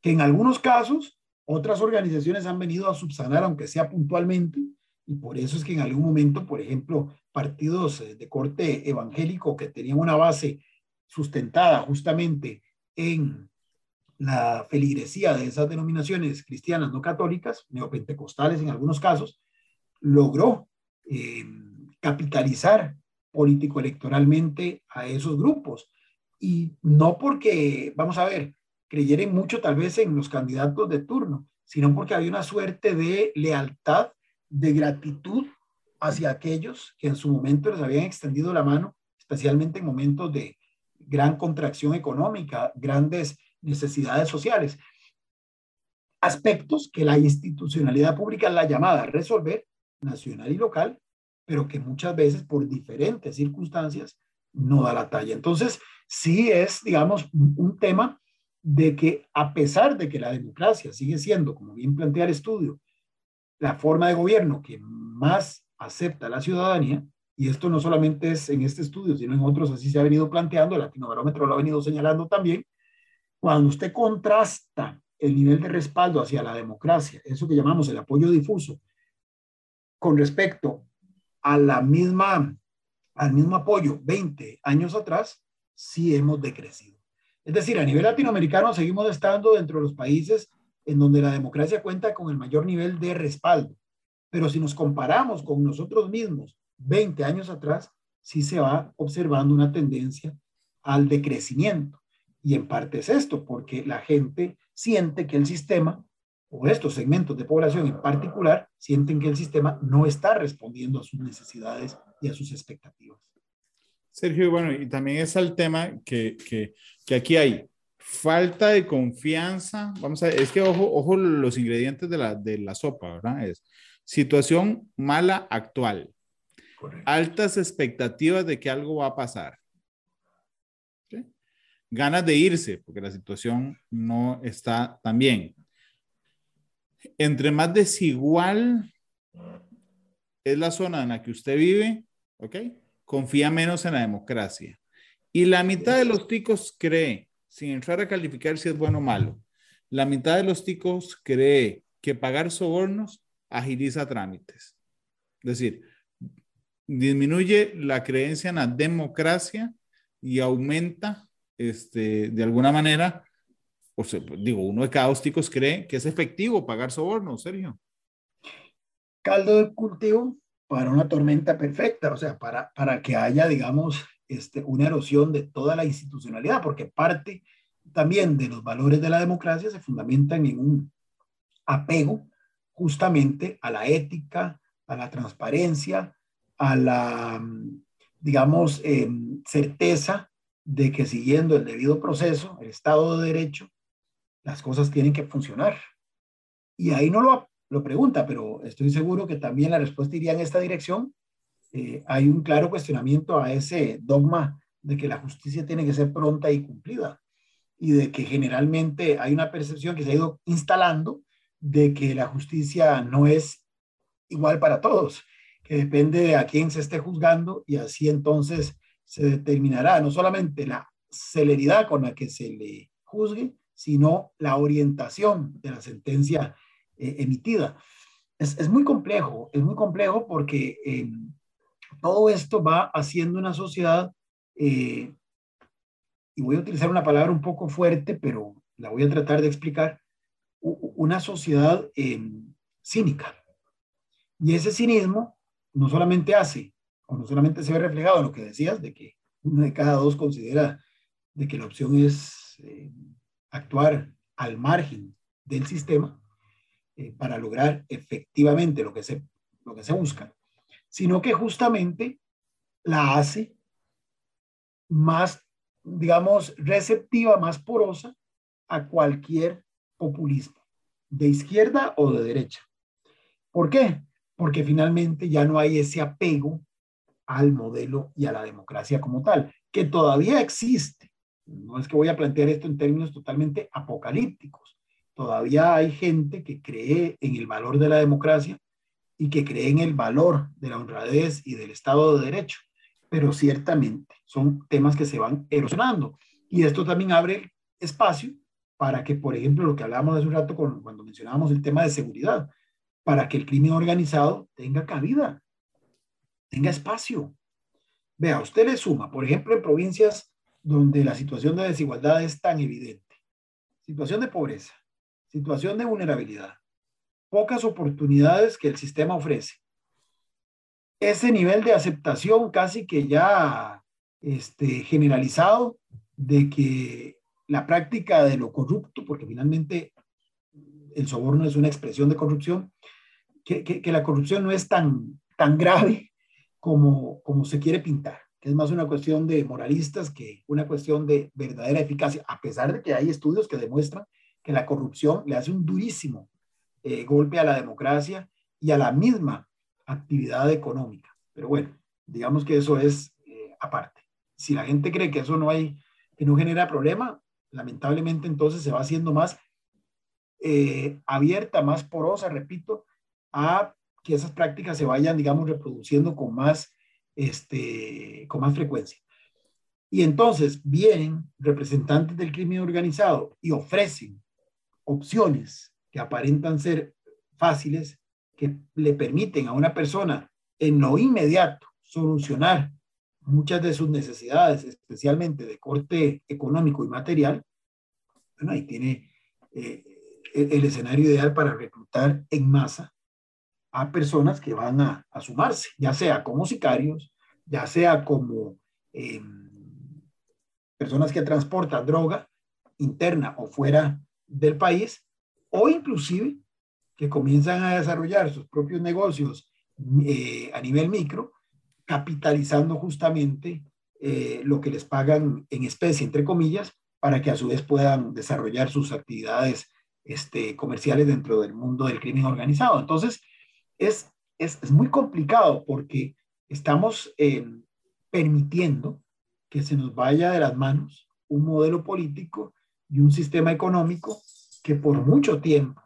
que en algunos casos otras organizaciones han venido a subsanar, aunque sea puntualmente, y por eso es que en algún momento, por ejemplo, partidos eh, de corte evangélico que tenían una base sustentada justamente en la feligresía de esas denominaciones cristianas no católicas, neopentecostales en algunos casos, logró eh, capitalizar político-electoralmente a esos grupos. Y no porque, vamos a ver, creyeran mucho tal vez en los candidatos de turno, sino porque había una suerte de lealtad, de gratitud hacia aquellos que en su momento les habían extendido la mano, especialmente en momentos de, gran contracción económica, grandes necesidades sociales. Aspectos que la institucionalidad pública la llamada a resolver, nacional y local, pero que muchas veces por diferentes circunstancias no da la talla. Entonces, sí es, digamos, un tema de que a pesar de que la democracia sigue siendo, como bien plantea el estudio, la forma de gobierno que más acepta la ciudadanía, y esto no solamente es en este estudio, sino en otros así se ha venido planteando, el Latinobarómetro lo ha venido señalando también, cuando usted contrasta el nivel de respaldo hacia la democracia, eso que llamamos el apoyo difuso, con respecto a la misma, al mismo apoyo 20 años atrás, sí hemos decrecido. Es decir, a nivel latinoamericano seguimos estando dentro de los países en donde la democracia cuenta con el mayor nivel de respaldo. Pero si nos comparamos con nosotros mismos 20 años atrás, sí se va observando una tendencia al decrecimiento. Y en parte es esto, porque la gente siente que el sistema, o estos segmentos de población en particular, sienten que el sistema no está respondiendo a sus necesidades y a sus expectativas. Sergio, bueno, y también es el tema que, que, que aquí hay falta de confianza. Vamos a ver, es que ojo, ojo los ingredientes de la, de la sopa, ¿verdad? Es situación mala actual. Altas expectativas de que algo va a pasar. Ganas de irse, porque la situación no está tan bien. Entre más desigual es la zona en la que usted vive, ¿ok? Confía menos en la democracia. Y la mitad de los ticos cree, sin entrar a calificar si es bueno o malo, la mitad de los ticos cree que pagar sobornos agiliza trámites. Es decir, disminuye la creencia en la democracia y aumenta, este, de alguna manera, o sea, digo, uno de cada cree que es efectivo pagar sobornos, Sergio. Caldo de cultivo para una tormenta perfecta, o sea, para, para que haya, digamos, este, una erosión de toda la institucionalidad, porque parte también de los valores de la democracia se fundamentan en un apego justamente a la ética, a la transparencia, a la, digamos, em, certeza de que siguiendo el debido proceso, el Estado de Derecho, las cosas tienen que funcionar. Y ahí no lo, lo pregunta, pero estoy seguro que también la respuesta iría en esta dirección. Eh, hay un claro cuestionamiento a ese dogma de que la justicia tiene que ser pronta y cumplida y de que generalmente hay una percepción que se ha ido instalando de que la justicia no es igual para todos, que depende de a quién se esté juzgando y así entonces se determinará no solamente la celeridad con la que se le juzgue, sino la orientación de la sentencia eh, emitida. Es, es, muy complejo, es muy complejo porque eh, todo esto va haciendo una sociedad, eh, y voy a utilizar una palabra un poco fuerte, pero la voy a tratar de explicar, una sociedad cínica. Y ese cinismo no solamente hace, o no solamente se ve reflejado en lo que decías, de que uno de cada dos considera de que la opción es em, actuar al margen del sistema eh, para lograr efectivamente lo que, se, lo que se busca, sino que justamente la hace más, digamos, receptiva, más porosa a cualquier populismo, de izquierda o de derecha. ¿Por qué? Porque finalmente ya no hay ese apego al modelo y a la democracia como tal, que todavía existe. No es que voy a plantear esto en términos totalmente apocalípticos. Todavía hay gente que cree en el valor de la democracia y que cree en el valor de la honradez y del Estado de Derecho. Pero ciertamente son temas que se van erosionando. Y esto también abre espacio para que, por ejemplo, lo que hablábamos hace un rato cuando mencionábamos el tema de seguridad, para que el crimen organizado tenga cabida, tenga espacio. Vea, usted le suma, por ejemplo, en provincias donde la situación de desigualdad es tan evidente, situación de pobreza, situación de vulnerabilidad, pocas oportunidades que el sistema ofrece. Ese nivel de aceptación casi que ya este, generalizado de que la práctica de lo corrupto, porque finalmente el soborno es una expresión de corrupción, que, que, la corrupción no es tan, tan grave como, como se quiere pintar, que es más una cuestión de moralistas que una cuestión de verdadera eficacia, a pesar de que hay estudios que demuestran que la corrupción le hace un durísimo eh, golpe a la democracia y a la misma actividad económica. Pero bueno, digamos que eso es eh, aparte. Si la gente cree que eso no hay, que no genera problema, lamentablemente entonces se va haciendo más eh, abierta, más porosa, repito, a que esas prácticas se vayan, digamos, reproduciendo con más, este, con más frecuencia. Y entonces vienen representantes del crimen organizado y ofrecen opciones que aparentan ser fáciles, que le permiten a una persona en lo inmediato solucionar muchas de sus necesidades, especialmente de corte económico y material, bueno, ahí tiene eh, el, escenario ideal para reclutar en masa a personas que van a, sumarse, ya sea como sicarios, ya sea como em, personas que transportan droga interna o fuera del país, o inclusive que comienzan a desarrollar sus propios negocios eh, a nivel micro, capitalizando justamente eh, lo que les pagan en especie, entre comillas, para que a su vez puedan desarrollar sus actividades este, comerciales dentro del mundo del crimen organizado. Entonces, es, es, muy complicado porque estamos eh, permitiendo que se nos vaya de las manos un modelo político y un sistema económico que por mucho tiempo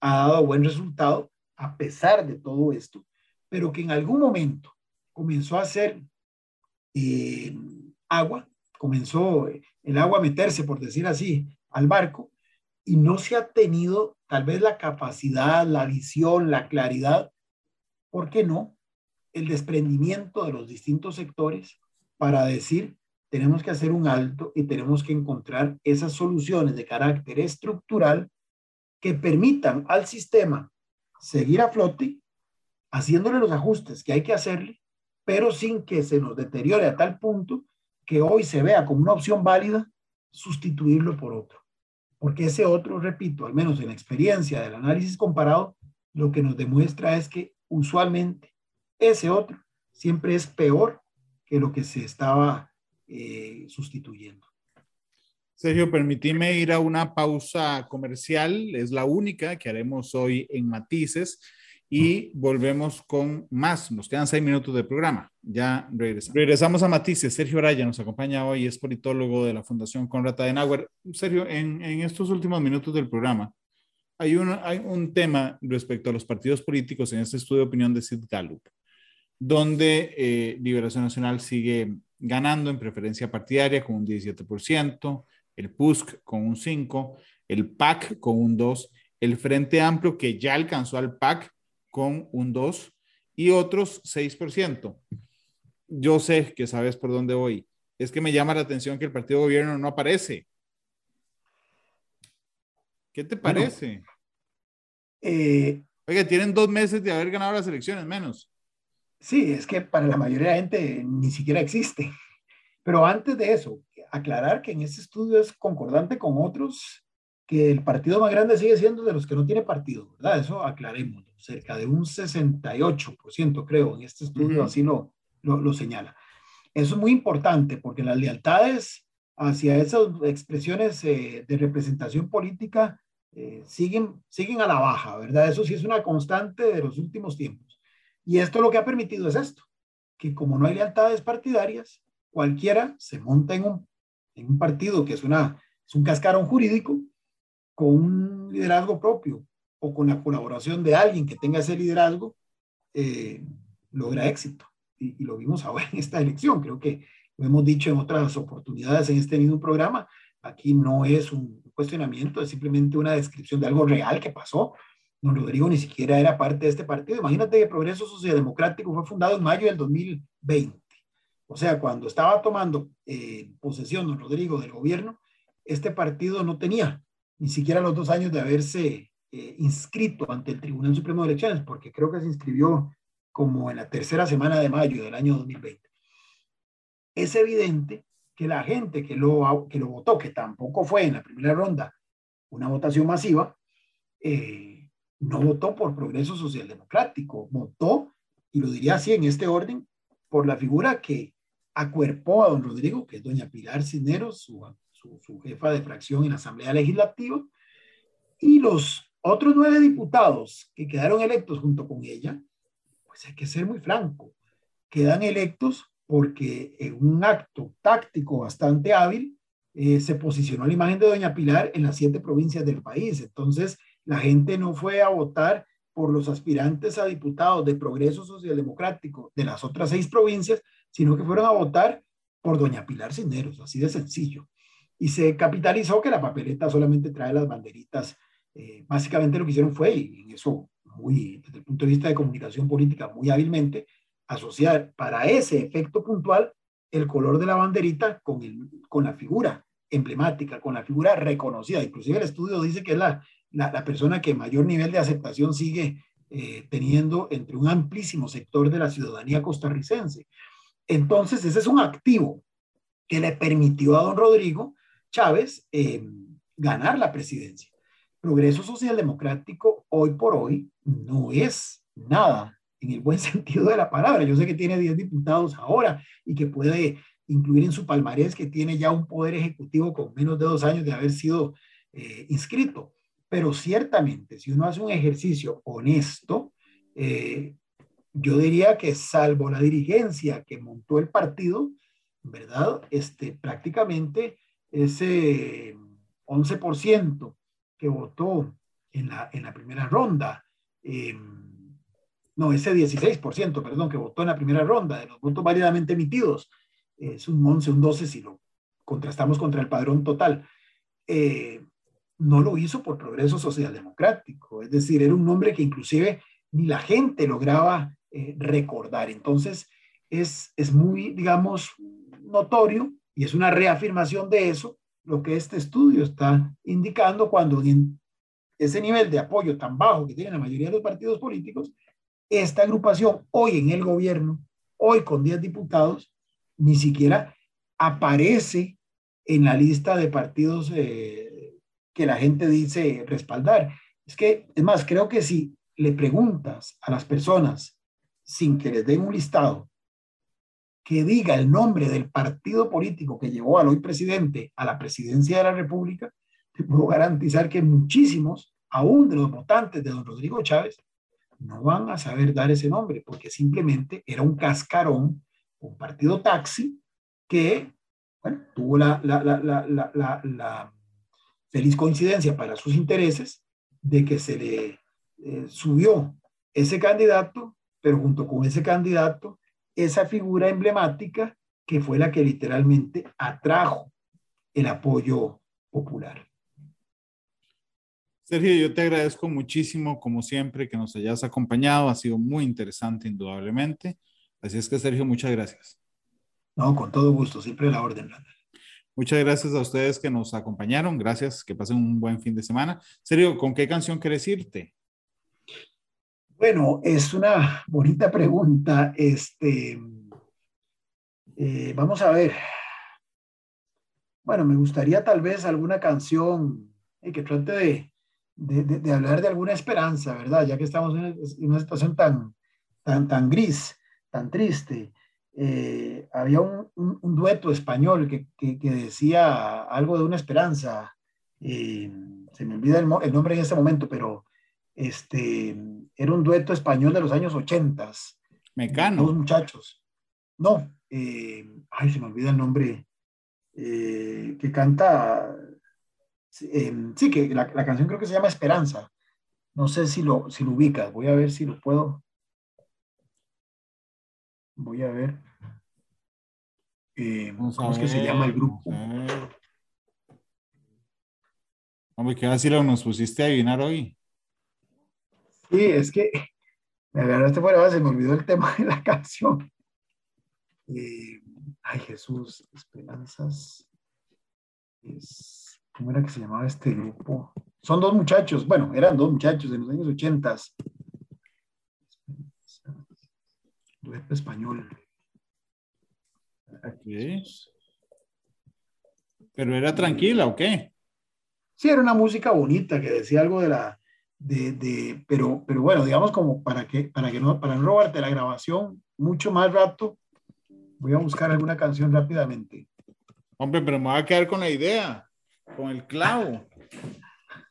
ha dado buen resultado a pesar de todo esto, pero que en algún momento comenzó a hacer eh, agua, comenzó el agua a meterse, por decir así, al barco y no se ha tenido tal vez la capacidad, la visión, la claridad, ¿por qué no? El desprendimiento de los distintos sectores para decir tenemos que hacer un alto y tenemos que encontrar esas soluciones de carácter estructural que permitan al sistema seguir a flote, haciéndole los ajustes que hay que hacerle, pero sin que se nos deteriore a tal punto que hoy se vea como una opción válida sustituirlo por otro. Porque ese otro, repito, al menos en experiencia del análisis comparado, lo que nos demuestra es que usualmente ese otro siempre es peor que lo que se estaba eh, sustituyendo. Sergio, permíteme ir a una pausa comercial, es la única que haremos hoy en Matices y volvemos con más. Nos quedan seis minutos de programa. Ya regresamos. Regresamos a Matices. Sergio Araya nos acompaña hoy, es politólogo de la Fundación Conrad Adenauer. Sergio, en, en estos últimos minutos del programa, hay un, hay un tema respecto a los partidos políticos en este estudio de opinión de Sid Gallup, donde eh, Liberación Nacional sigue ganando en preferencia partidaria con un 17%, el PUSC con un 5%, el PAC con un 2%, el Frente Amplio que ya alcanzó al PAC con un 2% y otros 6%. Yo sé que sabes por dónde voy. Es que me llama la atención que el partido de gobierno no aparece. ¿Qué te parece? Eh, Oiga, tienen dos meses de haber ganado las elecciones, menos. Sí, es que para la mayoría de la gente ni siquiera existe. Pero antes de eso, aclarar que en este estudio es concordante con otros, que el partido más grande sigue siendo de los que no tiene partido, ¿verdad? Eso aclaremos, cerca de un 68% creo, en este estudio así lo, lo, señala. Eso es muy importante porque las lealtades hacia esas expresiones eh, de representación política eh, siguen, siguen a la baja, ¿verdad? Eso sí es una constante de los últimos tiempos. Y esto lo que ha permitido es esto, que como no hay lealtades partidarias, cualquiera se monta en un, en un partido que es, una, es un cascarón jurídico con un liderazgo propio o con la colaboración de alguien que tenga ese liderazgo, eh, logra éxito. Y, y, lo vimos ahora en esta elección. Creo que lo hemos dicho en otras oportunidades en este mismo programa. Aquí no es un cuestionamiento, es simplemente una descripción de algo real que pasó Don Rodrigo ni siquiera era parte de este partido. Imagínate que Progreso Socialdemocrático fue fundado en mayo del 2020. O sea, cuando estaba tomando eh, posesión don Rodrigo del gobierno, este partido no tenía ni siquiera los dos años de haberse eh, inscrito ante el Tribunal Supremo de Elecciones, porque creo que se inscribió como en la tercera semana de mayo del año 2020. Es evidente que la gente que lo, que lo votó, que tampoco fue en la primera ronda una votación masiva, eh, no votó por progreso socialdemocrático, votó, y lo diría así en este orden, por la figura que acuerpó a don Rodrigo, que es doña Pilar Cisneros, su, su, jefa de fracción en la Asamblea Legislativa, y los otros nueve diputados que quedaron electos junto con ella, pues hay que ser muy franco, quedan electos porque en un acto táctico bastante hábil eh, se posicionó la imagen de doña Pilar en las siete provincias del país. Entonces, la gente no fue a votar por los aspirantes a diputados de Progreso Socialdemocrático de las otras seis provincias, sino que fueron a votar por doña Pilar Cisneros, así de sencillo. Y se capitalizó que la papeleta solamente trae las banderitas. Eh, básicamente lo que hicieron fue, y en eso muy, desde el punto de vista de comunicación política, muy hábilmente, asociar para ese efecto puntual el color de la banderita con, el, con la figura emblemática, con la figura reconocida. Inclusive el estudio dice que es la, la, persona que mayor nivel de aceptación sigue eh, teniendo entre un amplísimo sector de la ciudadanía costarricense. Entonces, ese es un activo que le permitió a don Rodrigo Chávez eh, ganar la presidencia. Progreso Social Democrático hoy por hoy no es nada en el buen sentido de la palabra. Yo sé que tiene 10 diputados ahora y que puede incluir en su palmarés que tiene ya un poder ejecutivo con menos de dos años de haber sido eh, inscrito. Pero ciertamente, si uno hace un ejercicio honesto, eh, yo diría que salvo la dirigencia que montó el partido, ¿verdad? Este, prácticamente ese 11% que votó en la, en la primera ronda, eh, no, ese 16%, perdón, que votó en la primera ronda de los votos válidamente emitidos, es un 11, un 12 si lo contrastamos contra el padrón total. Eh, no lo hizo por progreso socialdemocrático, es decir, era un nombre que inclusive ni la gente lograba eh, recordar. Entonces, es, es muy, digamos, notorio y es una reafirmación de eso lo que este estudio está indicando cuando en ese nivel de apoyo tan bajo que tienen la mayoría de los partidos políticos, esta agrupación hoy en el gobierno, hoy con 10 diputados, ni siquiera aparece en la lista de partidos eh, que la gente dice respaldar. Es que, es más, creo que si le preguntas a las personas sin que les den un listado que diga el nombre del partido político que llevó al hoy presidente a la presidencia de la República, te puedo garantizar que muchísimos, aún de los votantes de don Rodrigo Chávez, no van a saber dar ese nombre, porque simplemente era un cascarón un partido taxi que bueno, tuvo la, feliz coincidencia para sus intereses de que se le eh, subió ese candidato, pero junto con ese candidato, esa figura emblemática que fue la que literalmente atrajo el apoyo popular. Sergio, yo te agradezco muchísimo, como siempre, que nos hayas acompañado. Ha sido muy interesante, indudablemente. Así es que, Sergio, muchas gracias. No, con todo gusto, siempre la orden. Muchas gracias a ustedes que nos acompañaron. Gracias, que pasen un buen fin de semana. Sergio, ¿con qué canción quieres irte? Bueno, es una bonita pregunta. Este, eh, vamos a ver. Bueno, me gustaría tal vez alguna canción eh, que trate de, hablar de alguna esperanza, ¿verdad? Ya que estamos en una situación tan, tan, tan gris tan triste. Eh, había un, dueto español que, que, decía algo de una esperanza. Se me olvida el, el, nombre en este momento, pero este, era un dueto español de los años 80. Mecano. Dos muchachos. No, eh, ay, se me olvida el nombre. que canta. sí, que la, la, canción creo que se llama Esperanza. No sé si lo, si lo ubicas. Voy a ver si lo puedo. Voy a ver. Eh, ¿Cómo es que se llama el grupo? Hombre, ¿qué decir? nos pusiste a adivinar hoy? Sí, es que me agarraste fuera base, me olvidó el tema de la canción. Eh, ay, Jesús, Esperanzas. ¿Cómo era que se llamaba este grupo? Son dos muchachos, bueno, eran dos muchachos de los años ochentas dueto español. ¿Pero era tranquila o qué? Sí, era una música bonita que decía algo de la, de, de, pero, pero bueno, digamos como para que, para que no, para no robarte la grabación mucho más rato, voy a buscar alguna canción rápidamente. Hombre, pero me voy a quedar con la idea, con el clavo.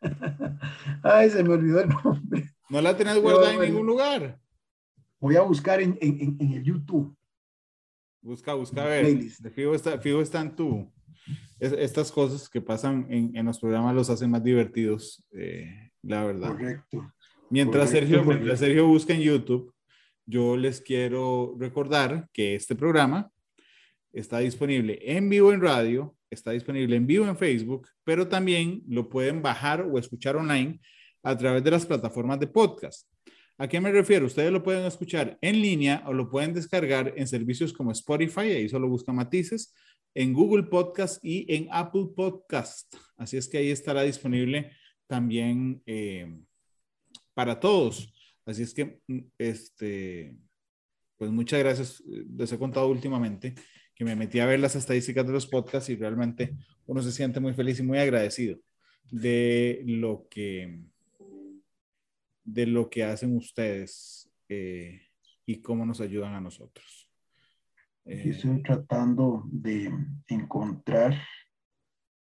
Ay, se me olvidó el nombre. ¿No la tenés guardada en ningún lugar? Voy a buscar en, en, en el YouTube. Busca, busca a ver. Fijo está, fijo está en tu. estas cosas que pasan en, en, los programas los hacen más divertidos, eh, la verdad. Correcto. Mientras Sergio, mientras Sergio busca en YouTube, yo les quiero recordar que este programa está disponible en vivo en radio, está disponible en vivo en Facebook, pero también lo pueden bajar o escuchar online a través de las plataformas de podcast. ¿A qué me refiero? Ustedes lo pueden escuchar en línea o lo pueden descargar en servicios como Spotify, ahí solo busca matices, en Google Podcast y en Apple Podcast. Así es que ahí estará disponible también eh, para todos. Así es que, mm, este, pues muchas gracias. Les he contado últimamente que me metí a ver las estadísticas de los podcasts y realmente uno se siente muy feliz y muy agradecido de lo que, de lo que hacen ustedes eh, y cómo nos ayudan a nosotros. Eh, estoy tratando de encontrar.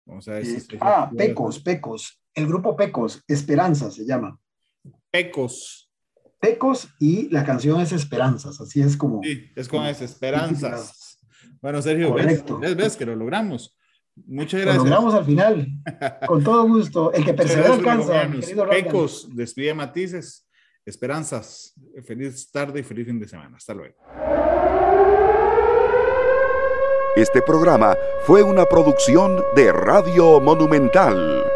Vamos a ver si eh, ah, Pecos, Pecos. El grupo Pecos, Esperanza se llama. Pecos. Pecos y la canción es Esperanzas, así es como. Sí, es con es Esperanzas. Bueno, Sergio, ¿ves? ¿ves? que lo logramos? Muchas gracias. Lo logramos al final. Con todo gusto. El que persevera alcanza. Pecos, despide matices, esperanzas. Feliz tarde y feliz fin de semana. Hasta luego. Este programa fue una producción de Radio Monumental.